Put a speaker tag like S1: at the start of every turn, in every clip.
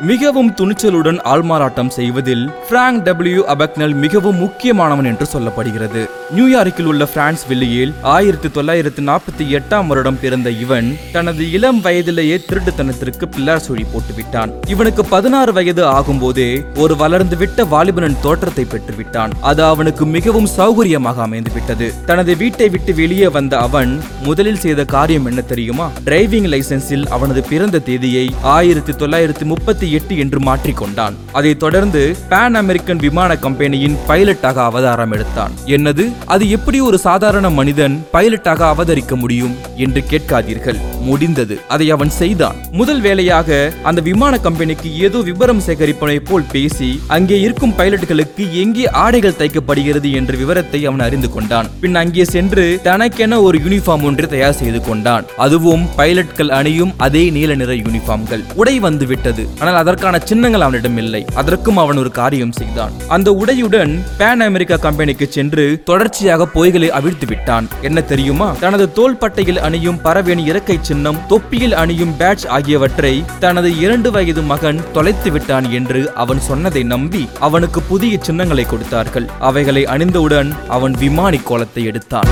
S1: மிகவும் துணிச்சலுடன் ஆள்மாறாட்டம் செய்வதில் பிராங்க் டபிள்யூ அபக்னல் மிகவும் முக்கியமானவன் என்று சொல்லப்படுகிறது. நியூயார்க்கில் உள்ள பிரான்ஸ் வெளியில் ஆயிரத்தி தொள்ளாயிரத்தி நாற்பத்தி எட்டாம் வருடம் பிறந்த இவன் தனது இளம் வயதிலேயே திருட்டுத்தனத்திற்கு பிள்ளார் சுழி போட்டுவிட்டான். இவனுக்கு பதினாறு வயது ஆகும்போதே ஒரு வளர்ந்துவிட்ட வாலிபனின் தோற்றத்தை பெற்றுவிட்டான். அது அவனுக்கு மிகவும் சௌகரியமாக அமைந்து விட்டது தனது வீட்டை விட்டு வெளியே வந்த அவன் முதலில் செய்த காரியம் என்ன தெரியுமா? டிரைவிங் லைசென்ஸில் அவனது பிறந்த தேதியை ஆயிரத்தி தொள்ளாயிரத்தி முப்பத்தி எட்டு என்று மாற்றிக்கொண்டான். அதைத் தொடர்ந்து பேன் அமெரிக்கன் விமான கம்பெனியின் பைலட்டாக அவதாரம் எடுத்தான். என்னது? அது எப்படி ஒரு சாதாரண மனிதன் பைலட்டாக அவதரிக்க முடியும் என்று கேட்காதீர்கள். முடிந்தது. அதை அவன் செய்தான். முதல் வேலையாக அந்த விமான கம்பெனிக்கு ஏதோ விவரம் சேகரிப்பனை போல் பேசி அங்கே இருக்கும் பைலட்களுக்கு எங்கே ஆடைகள் தைக்கப்படுகிறது என்ற விவரத்தை அவன் அறிந்து கொண்டான். பின் அங்கே சென்று தனக்கென ஒரு யூனிஃபார்ம் ஒன்றை தயார் செய்து கொண்டான். அதுவும் பைலட்கள் அணியும் அதே நீல நிற யூனிஃபார்ம்கள். உடை வந்து விட்டது ஆனால் அதற்கான சின்னங்கள் அவனிடம் இல்லை. அதற்கும் அவன் ஒரு காரியம் செய்தான். அந்த உடையுடன் பேன் அமெரிக்கா கம்பெனிக்கு சென்று தொடர்ச்சியாக பொய்களை அவிழ்த்து விட்டான். என்ன தெரியுமா? தனது தோள்பட்டையில் அணியும் பறவேன் இறக்கை சின்னம் தொப்பியில் அணியும் பேட்ச் ஆகியவற்றை தனது இரண்டு வயது மகன் தொலைத்து விட்டான் என்று அவன் சொன்னதை நம்பி அவனுக்கு புதிய சின்னங்களை கொடுத்தார்கள். அவைகளை அணிந்தவுடன் அவன் விமானி கோலத்தை எடுத்தான்.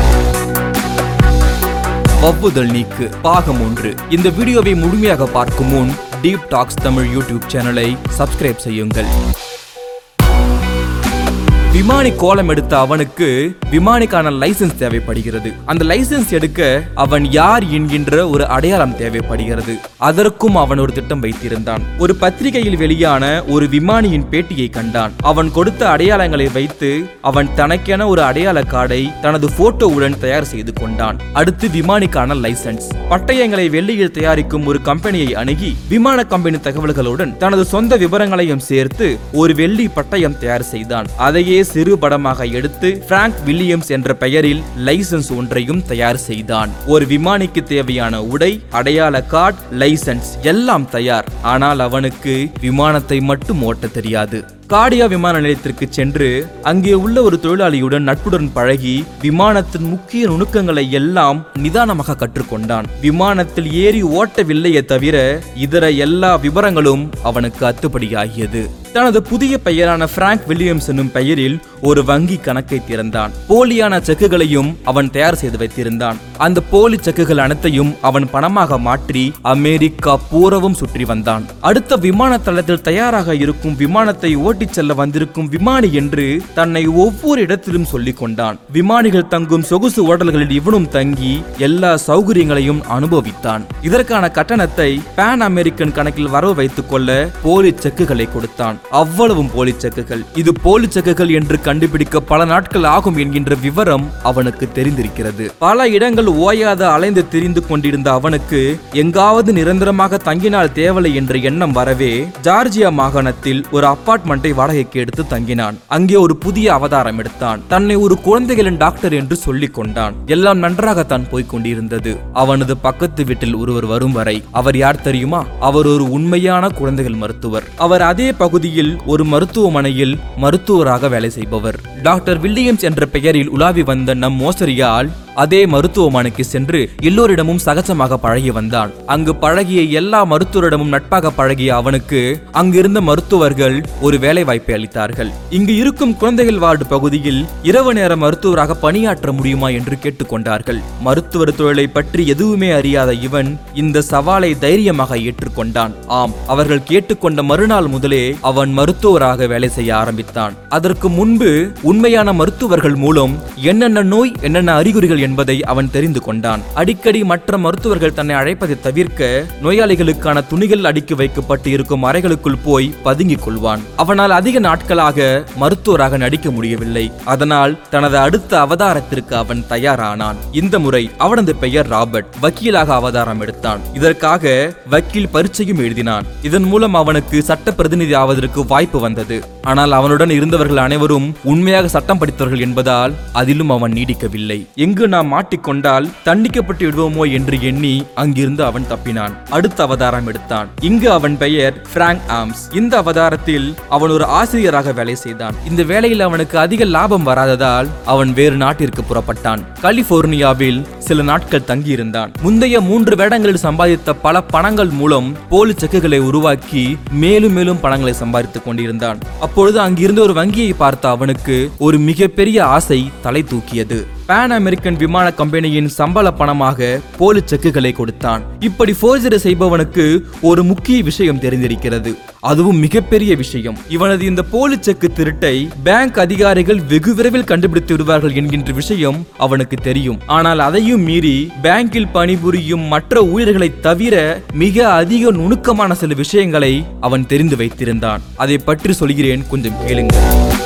S1: வவ்வுதல் நீக்கு பாகம் ஒன்று. இந்த வீடியோவை முழுமையாக பார்க்கும் முன் டீப் டாக்ஸ் தமிழ் யூடியூப் சேனலை சப்ஸ்கிரைப் செய்யுங்கள். விமானி கோலம் எடுத்த அவனுக்கு விமானிக்கான லைசென்ஸ் தேவைப்படுகிறது. அந்த லைசென்ஸ் எடுக்க அவன் யார் என்கின்ற ஒரு அடையாளம் தேவைப்படுகிறது. அதற்கும் அவன் ஒரு திட்டம் வைத்திருந்தான். ஒரு பத்திரிகையில் வெளியான ஒரு விமானியின் பேட்டியை கண்டான். அவன் கொடுத்த அடையாளங்களை வைத்து அவன் தனக்கென ஒரு அடையாள கார்டை தனது போட்டோவுடன் தயார் செய்து கொண்டான். அடுத்து விமானிக்கான லைசென்ஸ். பட்டயங்களை வெள்ளியில் தயாரிக்கும் ஒரு கம்பெனியை அணுகி விமான கம்பெனி தகவல்களுடன் தனது சொந்த விவரங்களையும் சேர்த்து ஒரு வெள்ளி பட்டயம் தயார் செய்தான். அதையே சிறு படமாக எடுத்து பிராங்க் வில்லியம்ஸ் என்ற பெயரில் லைசென்ஸ் ஒன்றையும் தயார் செய்தான். ஒரு விமானிக்கு தேவையான உடை அடையாள கார்டு லைசென்ஸ் எல்லாம் தயார். ஆனால் அவனுக்கு விமானத்தை மட்டும் ஓட்ட தெரியாது. காடியா விமான நிலையத்திற்கு சென்று அங்கே உள்ள ஒரு தொழிலாளியுடன் நட்புடன் பழகி விமானத்தின் முக்கிய நுணுக்கங்களை எல்லாம் நிதானமாக கற்றுக்கொண்டான். விமானத்தில் ஏறி ஓட்டவில்லையே தவிர இதர எல்லா விவரங்களும் அவனுக்கு அத்துப்படியாகியது. தனது புதிய பெயரான பிராங்க் வில்லியம்ஸ் என்னும் பெயரில் ஒரு வங்கி கணக்கை திறந்தான். போலியான செக்குகளையும் அவன் தயார் செய்து வைத்திருந்தான். அந்த போலி செக்குகள் அனைத்தையும் அவன் பணமாக மாற்றி அமெரிக்கா பூரவும் சுற்றி வந்தான். அடுத்த விமான தளத்தில் தயாராக இருக்கும் விமானத்தை ஓட்டிச் செல்ல வந்திருக்கும் விமானி என்று தன்னை ஒவ்வொரு இடத்திலும் சொல்லிக் கொண்டான். விமானிகள் தங்கும் சொகுசு ஓட்டல்களில் இவனும் தங்கி எல்லா சௌகரியங்களையும் அனுபவித்தான். இதற்கான கட்டணத்தை பான் அமெரிக்கன் கணக்கில் வரவு வைத்துக் கொள்ள போலி செக்குகளை கொடுத்தான். அவ்வளவும் போலி செக்குகள். இது போலி செக்குகள் என்று கண்டுபிடிக்க பல நாட்கள் ஆகும் என்கின்ற விவரம் அவனுக்கு தெரிந்திருக்கிறது. பல இடங்கள் ஓயாத அலைந்து திரிந்து கொண்டிருந்த அவனுக்கு எங்காவது நிரந்தரமாக தங்கினால் தேவலை என்ற எண்ணம் வரவே ஜார்ஜியா மாகாணத்தில் ஒரு வீட்டை வாடகைக்கு எடுத்து தங்கினான். அங்கே ஒரு புதிய அவதாரம் எடுத்தான். தன்னை ஒரு குழந்தைகளின் டாக்டர் என்று சொல்லிக் கொண்டான். எல்லாம் நன்றாகத்தான் போய்க் கொண்டிருந்தது. அவனது பக்கத்து வீட்டில் ஒருவர் வரும் வரை அவர் யார் தெரியுமா? அவர் ஒரு உண்மையான குழந்தைகள் மருத்துவர். அவர் அதே பகுதியில் ஒரு மருத்துவமனையில் மருத்துவராக வேலை செய்பவர். டாக்டர் வில்லியம்ஸ் என்ற பெயரில் உலாவி வந்த நம் மோசரியால் அதே மருத்துவமனைக்கு சென்று எல்லோரிடமும் சகஜமாக பழகி வந்தான். அங்கு பழகிய எல்லா மருத்துவரிடமும் நட்பாக பழகிய அவனுக்கு அங்கிருந்த மருத்துவர்கள் ஒரு வேலை வாய்ப்பை அளித்தார்கள். இங்கு இருக்கும் குழந்தைகள் வார்டு பகுதியில் இரவு நேர மருத்துவராக பணியாற்ற முடியுமா என்று கேட்டுக்கொண்டார்கள். மருத்துவர் தொழிலை பற்றி எதுவுமே அறியாத இவன் இந்த சவாலை தைரியமாக ஏற்றுக்கொண்டான். ஆம் அவர்கள் கேட்டுக்கொண்ட மறுநாள் முதலே அவன் மருத்துவராக வேலை செய்ய ஆரம்பித்தான். அதற்கு முன்பு உண்மையான மருத்துவர்கள் மூலம் என்னென்ன நோய் என்னென்ன அறிகுறிகள் என்பதை அவன் தெரிந்து கொண்டான். அடிக்கடி மற்ற மருத்துவர்கள் தன்னை அழைப்பதை தவிர்க்க நோயாளிகளுக்கான துணிகள் அடுக்கி வைக்கப்பட்டு இருக்கும் அறைகளுக்குள் போய் பதுங்கிக் கொள்வான். அவனால் அதிக நாட்களாக மருத்துவராக நடிக்க முடியவில்லை. அதனால் தனது அடுத்த அவதாரத்திற்கு அவன் தயாரானான். இந்த முறை அவனது பெயர் ராபர்ட். வக்கீலாக அவதாரம் எடுத்தான். இதற்காக வக்கீல் பரீட்சையும் எழுதினான். இதன் மூலம் அவனுக்கு சட்ட பிரதிநிதி ஆவதற்கு வாய்ப்பு வந்தது. ஆனால் அவனுடன் இருந்தவர்கள் அனைவரும் உண்மையாக சட்டம் படித்தவர்கள் என்பதால் அதிலும் அவன் நீடிக்கவில்லை. எங்கு நாம் மாட்டிக்கொண்டால் தண்டிக்கப்பட்டு விடுவோமோ என்று எண்ணி அங்கிருந்து அவன் தப்பினான். அடுத்த அவதாரம் எடுத்தான். இங்கு அவன் பெயர் பிராங்க் ஆம்ஸ் இந்த அவதாரத்தில் அவன் ஒரு ஆசிரியராக வேலை செய்தான். இந்த வேலையில் அவனுக்கு அதிக லாபம் வராததால் அவன் வேறு நாட்டிற்கு புறப்பட்டான். கலிபோர்னியாவில் சில நாட்கள் தங்கியிருந்தான். முந்தைய மூன்று வேடங்களில் சம்பாதித்த பல பணங்கள் மூலம் போலி செக்குகளை உருவாக்கி மேலும் மேலும் பணங்களை சம்பாதித்துக் கொண்டிருந்தான். அப்பொழுது அங்கிருந்த ஒரு வங்கியை பார்த்த அவனுக்கு ஒரு மிகப்பெரிய ஆசை தலை தூக்கியது. பேன் அமெரிக்கன் விமான கம்பெனியின் சம்பள பணமாக போலி செக்குகளை கொடுத்தான். இப்படி ஃபோர்ஜரி செய்பவனுக்கு ஒரு முக்கிய விஷயம் தெரிந்திருக்கிறது. அதுவும் மிகப்பெரிய விஷயம். இவனது இந்த போலி செக்கு திருட்டை பேங்க் அதிகாரிகள் வெகு விரைவில் கண்டுபிடித்து விடுவார்கள் என்கின்ற விஷயம் அவனுக்கு தெரியும். ஆனால் அதையும் மீறி பேங்கில் பணிபுரியும் மற்ற ஊழியர்களை தவிர மிக அதிக நுணுக்கமான சில விஷயங்களை அவன் தெரிந்து வைத்திருந்தான். அதை பற்றி சொல்கிறேன். கொஞ்சம் கேளுங்கள்.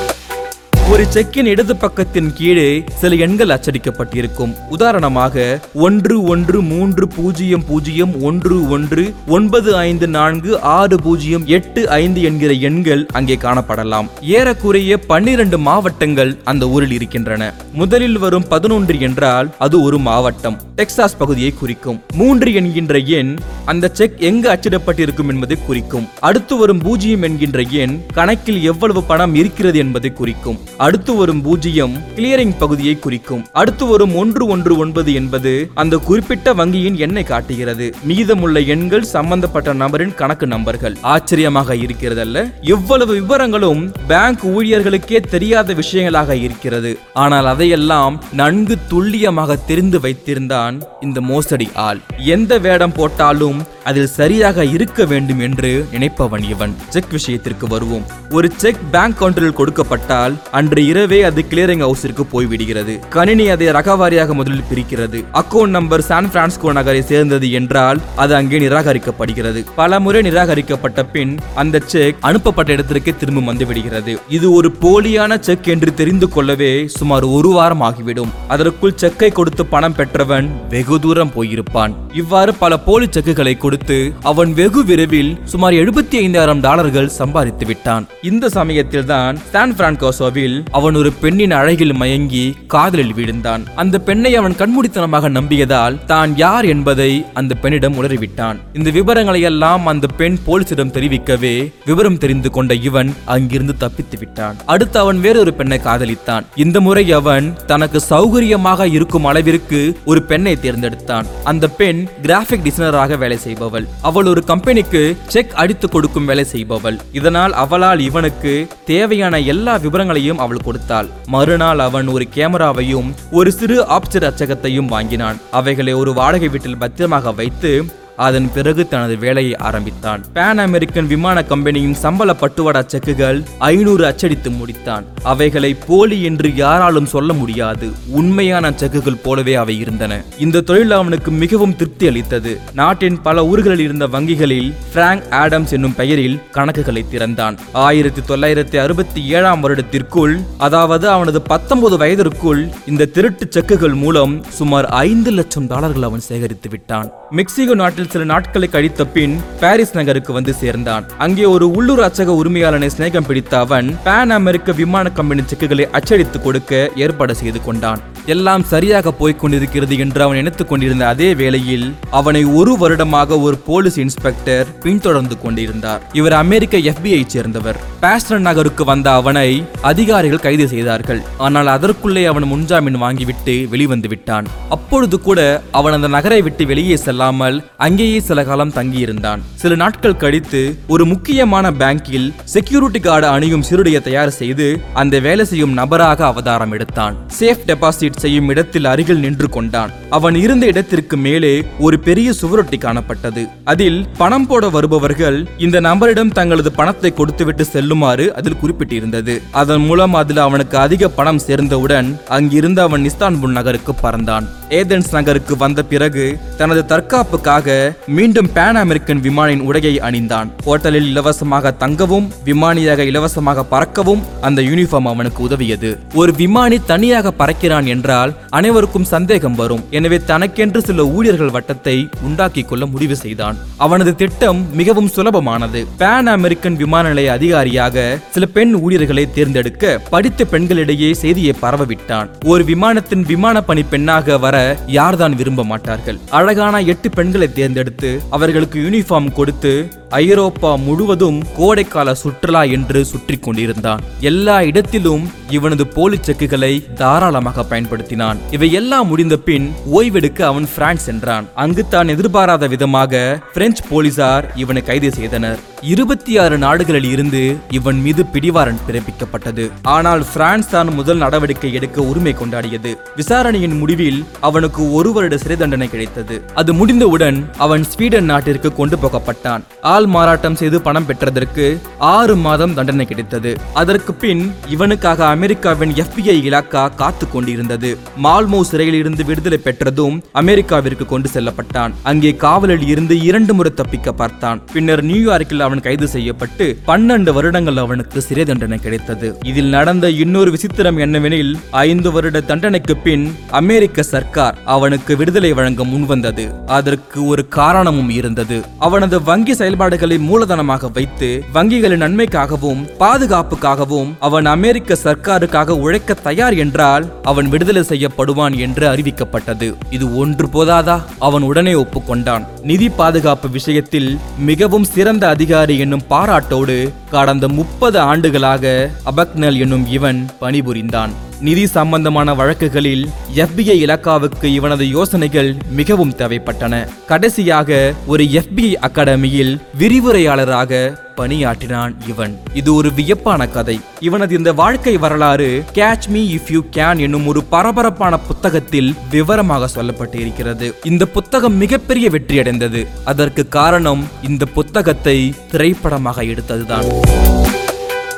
S1: ஒரு செக்கின் இடது பக்கத்தின் கீழே சில எண்கள் அச்சடிக்கப்பட்டிருக்கும். உதாரணமாக ஒன்று ஒன்று மூன்று பூஜ்ஜியம் பூஜ்ஜியம் ஒன்று ஒன்று ஒன்பது ஐந்து நான்கு ஆறு பூஜ்ஜியம் எட்டு ஐந்து என்கிற எண்கள் அங்கே காணப்படலாம். ஏறக்குறைய பன்னிரண்டு மாவட்டங்கள் அந்த ஊரில் இருக்கின்றன. முதலில் வரும் பதினொன்று என்றால் அது ஒரு மாவட்டம் டெக்சாஸ் பகுதியை குறிக்கும். மூன்று என்கின்ற எண் அந்த செக் எங்கு அச்சிடப்பட்டிருக்கும் என்பதை குறிக்கும். அடுத்து வரும் பூஜ்ஜியம் என்கின்ற எண் கணக்கில் எவ்வளவு பணம் இருக்கிறது என்பதை குறிக்கும். அடுத்து வரும் பூஜ்ஜியம் கிளியரிங் பகுதியை குறிக்கும். அடுத்து வரும் ஒன்று ஒன்று ஒன்பது என்பது அந்த குறிப்பிட்ட வங்கியின் எண்ணை காட்டுகிறது. மீதமுள்ள எண்கள் சம்பந்தப்பட்ட நபரின் கணக்கு நம்பர்கள். ஆச்சரியமாக இருக்கிறதல்ல? இவ்வளவு விவரங்களும் பேங்க் ஊழியர்களுக்கே தெரியாத விஷயங்களாக இருக்கிறது. ஆனால் அதையெல்லாம் நன்கு துல்லியமாக தெரிந்து வைத்திருந்தான் இந்த மோசடி ஆள். எந்த வேடம் போட்டாலும் அதில் சரியாக இருக்க வேண்டும் என்று நினைப்பவன் இவன். செக் விஷயத்திற்கு வருவோம். ஒரு செக் பேங்க் கவுண்டரில் கொடுக்கப்பட்டால் அன்று இரவே அது கிளியரிங் ஹவுஸிற்கு போய்விடுகிறது. கணினி அதை ரகவாரியாக முதலில் பிரிக்கிறது. அக்கௌண்ட் நம்பர் சான் பிரான்சிஸ்கோ நகரை சேர்ந்தது என்றால் அது அங்கே நிராகரிக்கப்படுகிறது. பல முறை நிராகரிக்கப்பட்ட பின் அந்த செக் அனுப்பப்பட்ட இடத்திற்கு திரும்ப வந்துவிடுகிறது. இது ஒரு போலியான செக் என்று தெரிந்து கொள்ளவே சுமார் ஒரு வாரம் ஆகிவிடும். அதற்குள் செக்கை கொடுத்து பணம் பெற்றவன் வெகு தூரம் போயிருப்பான். இவ்வாறு பல போலி செக்குகளை கொடுத்து அவன் வெகு விரைவில் சுமார் எழுபத்தி ஐந்தாயிரம் டாலர்கள் சம்பாதித்து விட்டான். இந்த சமயத்தில் தான் சான் பிரான்கோசோவில் அவன் ஒரு பெண்ணின் அழகில் மயங்கி காதலில் விழுந்தான். அந்த பெண்ணை அவன் கண்மூடித்தனமாக நம்பியதால் தான் யார் என்பதை அந்த பெண்ணிடம் உணர்விட்டான். இந்த விவரங்களை எல்லாம் அந்த பெண் போலீசிடம் தெரிவிக்கவே விவரம் தெரிந்து கொண்ட இவன் அங்கிருந்து தப்பித்து விட்டான். அடுத்து அவன் வேறொரு பெண்ணை காதலித்தான். இந்த முறை அவன் தனக்கு சௌகரியமாக இருக்கும் அளவிற்கு ஒரு பெண்ணை தேர்ந்தெடுத்தான். அந்த பெண் கிராபிக் டிசைனராக வேலை செய்பவள். அவள் ஒரு கம்பெனிக்கு செக் அடித்து கொடுக்கும் வேலை செய்பவள். இதனால் அவளால் இவனுக்கு தேவையான எல்லா விவரங்களையும் அவள் கொடுத்தாள். மறுநாள் அவன் ஒரு கேமராவையும் ஒரு சிறு ஆப்சர் அச்சகத்தையும் வாங்கினான். அவைகளை ஒரு வாடகை வீட்டில் பத்திரமாக வைத்து அதன் பிறகு தனது வேலையை ஆரம்பித்தான். பேன் அமெரிக்கன் விமான கம்பெனியின் சம்பள பட்டுவாடா செக்குகள் ஐநூறு அச்சடித்து முடித்தான். அவைகளை போலி என்று யாராலும் சொல்ல முடியாது. உண்மையான செக்குகள் போலவே அவை இருந்தன. இந்த தொழில் அவனுக்கு மிகவும் திருப்தி அளித்தது. நாட்டின் பல ஊர்களில் இருந்த வங்கிகளில் பிராங்க் ஆடம்ஸ் என்னும் பெயரில் கணக்குகளை திறந்தான். ஆயிரத்தி தொள்ளாயிரத்தி அறுபத்தி ஏழாம் வருடத்திற்குள் அதாவது அவனது பத்தொன்பது வயதிற்குள் இந்த திருட்டு செக்குகள் மூலம் சுமார் ஐந்து லட்சம் டாலர்கள் அவன் சேகரித்து விட்டான். மெக்சிகோ நாட்டில் சில நாட்களை கழித்த பின் பாரிஸ் நகருக்கு வந்து சேர்ந்தான். அங்கே ஒரு உள்ளூர் அச்சக உரிமையாளனை சிநேகம் பிடித்த அவன் பேன் அமெரிக்க விமான கம்பெனி செக்குகளை அச்சடித்து கொடுக்க ஏற்பாடு செய்து கொண்டான். எல்லாம் சரியாக போய்க் கொண்டிருக்கிறது என்று அவன் நினைத்துக் கொண்டிருந்த அதே வேளையில் அவனை ஒரு வருடமாக ஒரு போலீஸ் இன்ஸ்பெக்டர் பின்தொடர்ந்து கொண்டிருந்தார். இவர் அமெரிக்க எஃபிஐ சேர்ந்தவர். பாஸ்டன் நகருக்கு வந்த அவனை அதிகாரிகள் கைது செய்தார்கள். ஆனால் அதற்குள்ளே அவன் முன்ஜாமீன் வாங்கிவிட்டு வெளிவந்து விட்டான். அப்பொழுது கூட அவன் அந்த நகரை விட்டு வெளியே செல்லாமல் அங்கேயே சில காலம் தங்கியிருந்தான். சில நாட்கள் கழித்து ஒரு முக்கியமான பேங்கில் செக்யூரிட்டி கார்டு அணியும் சிறுடைய தயார் செய்து அந்த வேலை செய்யும் நபராக அவதாரம் எடுத்தான். சேஃப் டெபாசிட் செய்யும் இடத்தில் அருகில் நின்று கொண்டான். அவன் இருந்த இடத்திற்கு மேலே ஒரு பெரிய சுவரொட்டி காணப்பட்டது. அதில் பணம் போட வருபவர்கள் இந்த நபரிடம் தங்களது பணத்தை கொடுத்துவிட்டு செல்லுமாறு அதில் குறிப்பிட்டிருந்தது. அதன் மூலம் அதில் அவனுக்கு அதிக பணம் சேர்ந்தவுடன் அங்கிருந்து அவன் இஸ்தான்புல் நகருக்கு பறந்தான். ஏதென்ஸ் நகருக்கு வந்த பிறகு தனது தற்காப்புக்காக மீண்டும் பேன் அமெரிக்கன் விமானின் உடையை அணிந்தான். ஹோட்டலில் இலவசமாக தங்கவும் விமானியாக இலவசமாக பறக்கவும் அந்த யூனிஃபார்ம் அவனுக்கு உதவியது. ஒரு விமானி தனியாக பறக்கிறான் என்றால் அனைவருக்கும் சந்தேகம் வரும். எனவே தனக்கென்று சில ஊழியர்கள் வட்டத்தை உண்டாக்கிக் கொள்ள முடிவு செய்தான். அவனது திட்டம் மிகவும் சுலபமானது. பேன் அமெரிக்கன் விமான நிலைய அதிகாரியாக சில பெண் ஊழியர்களை தேர்ந்தெடுக்க படித்த பெண்களிடையே செய்தியை பரவவிட்டான். ஒரு விமானத்தின் விமான பணி பெண்ணாக வர யார்தான் விரும்ப மாட்டார்கள்? அழகான எட்டு பெண்களை தேர்ந்தெடுத்து அவர்களுக்கு யூனிஃபார்ம் கொடுத்து ஐரோப்பா முழுவதும் கோடைக்கால சுற்றுலா என்று சுற்றி கொண்டிருந்தான். எல்லா இடத்திலும் இவனது போலி செக்குகளை தாராளமாக பயன்படுத்தினான். இவை எல்லாம் முடிந்த பின் ஓய்வெடுக்க அவன் பிரான்ஸ் சென்றான். அங்கு தான் எதிர்பாராத விதமாக பிரெஞ்சு போலீசார் இவனை கைது செய்தனர். இருபத்தி ஆறு நாடுகளில் இருந்து இவன் மீது பிடிவாரன் பிறப்பிக்கப்பட்டது. ஆனால் பிரான்ஸ் தான் முதல் நடவடிக்கை எடுக்க உரிமை கொண்டாடியது. விசாரணையின் முடிவில் அவனுக்கு ஒரு வருட சிறை தண்டனை கிடைத்தது. அது முடிந்தவுடன் அவன் ஸ்வீடன் நாட்டிற்கு கொண்டு போகப்பட்டான். பால் மாறாட்டம் செய்து பணம் பெற்றதற்கு ஆறு மாதம் தண்டனை கிடைத்தது. அதற்கு பின் இவனுக்காக அமெரிக்காவின் எஃபிஐ இலாக்கா காத்து கொண்டிருந்தது. மால்மோ சிறையில் இருந்து விடுதலை பெற்றதும் அமெரிக்காவிற்கு கொண்டு செல்லப்பட்டான். அங்கே காவலில் இருந்து இரண்டு முறை தப்பிக்க பார்த்தான். பின்னர் நியூயார்க்கில் அவன் கைது செய்யப்பட்டு பன்னெண்டு வருடங்கள் அவனுக்கு சிறை தண்டனை கிடைத்தது. இதில் நடந்த இன்னொரு விசித்திரம் என்னவெனில் ஐந்து வருட தண்டனைக்கு பின் அமெரிக்க சர்க்கார் அவனுக்கு விடுதலை வழங்க முன்வந்தது. அதற்கு ஒரு காரணமும் இருந்தது. அவனது வங்கி செயல்பாடு செயல்பாடுகளை மூலதனமாக வைத்து வங்கிகளின் நன்மைக்காகவும் பாதுகாப்புக்காகவும் அவன் அமெரிக்க சர்க்காருக்காக உழைக்க தயார் என்றால் அவன் விடுதலை செய்யப்படுவான் என்று அறிவிக்கப்பட்டது. இது ஒன்று போதாதா? அவன் உடனே ஒப்புக்கொண்டான். நிதி பாதுகாப்பு விஷயத்தில் மிகவும் சிறந்த அதிகாரி என்னும் பாராட்டோடு கடந்த முப்பது ஆண்டுகளாக அபக்னல் என்னும் இவன் பணிபுரிந்தான். நிதி சம்பந்தமான வழக்குகளில் எஃபிஐ இலக்காவுக்கு இவனது யோசனைகள் மிகவும் தேவைப்பட்டன. கடைசியாக ஒரு எஃபிஐ அகாடமியில் விரிவுரையாளராக பணியாற்றினான் இவன். இது ஒரு வியப்பான கதை. இவனது இந்த வாழ்க்கை வரலாறு catch me if you can என்னும் ஒரு பரபரப்பான புத்தகத்தில் விவரமாக சொல்லப்பட்டு இருக்கிறது இந்த புத்தகம் மிகப்பெரிய வெற்றியடைந்தது. அதற்கு காரணம் இந்த புத்தகத்தை திரைப்படமாக எடுத்ததுதான்.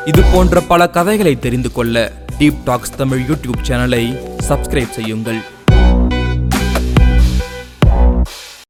S1: இது போன்ற பல கதைகளை தெரிந்து கொள்ள டீப் டாக்ஸ் தமிழ் யூடியூப் சேனலை சப்ஸ்கிரைப் செய்யுங்கள்.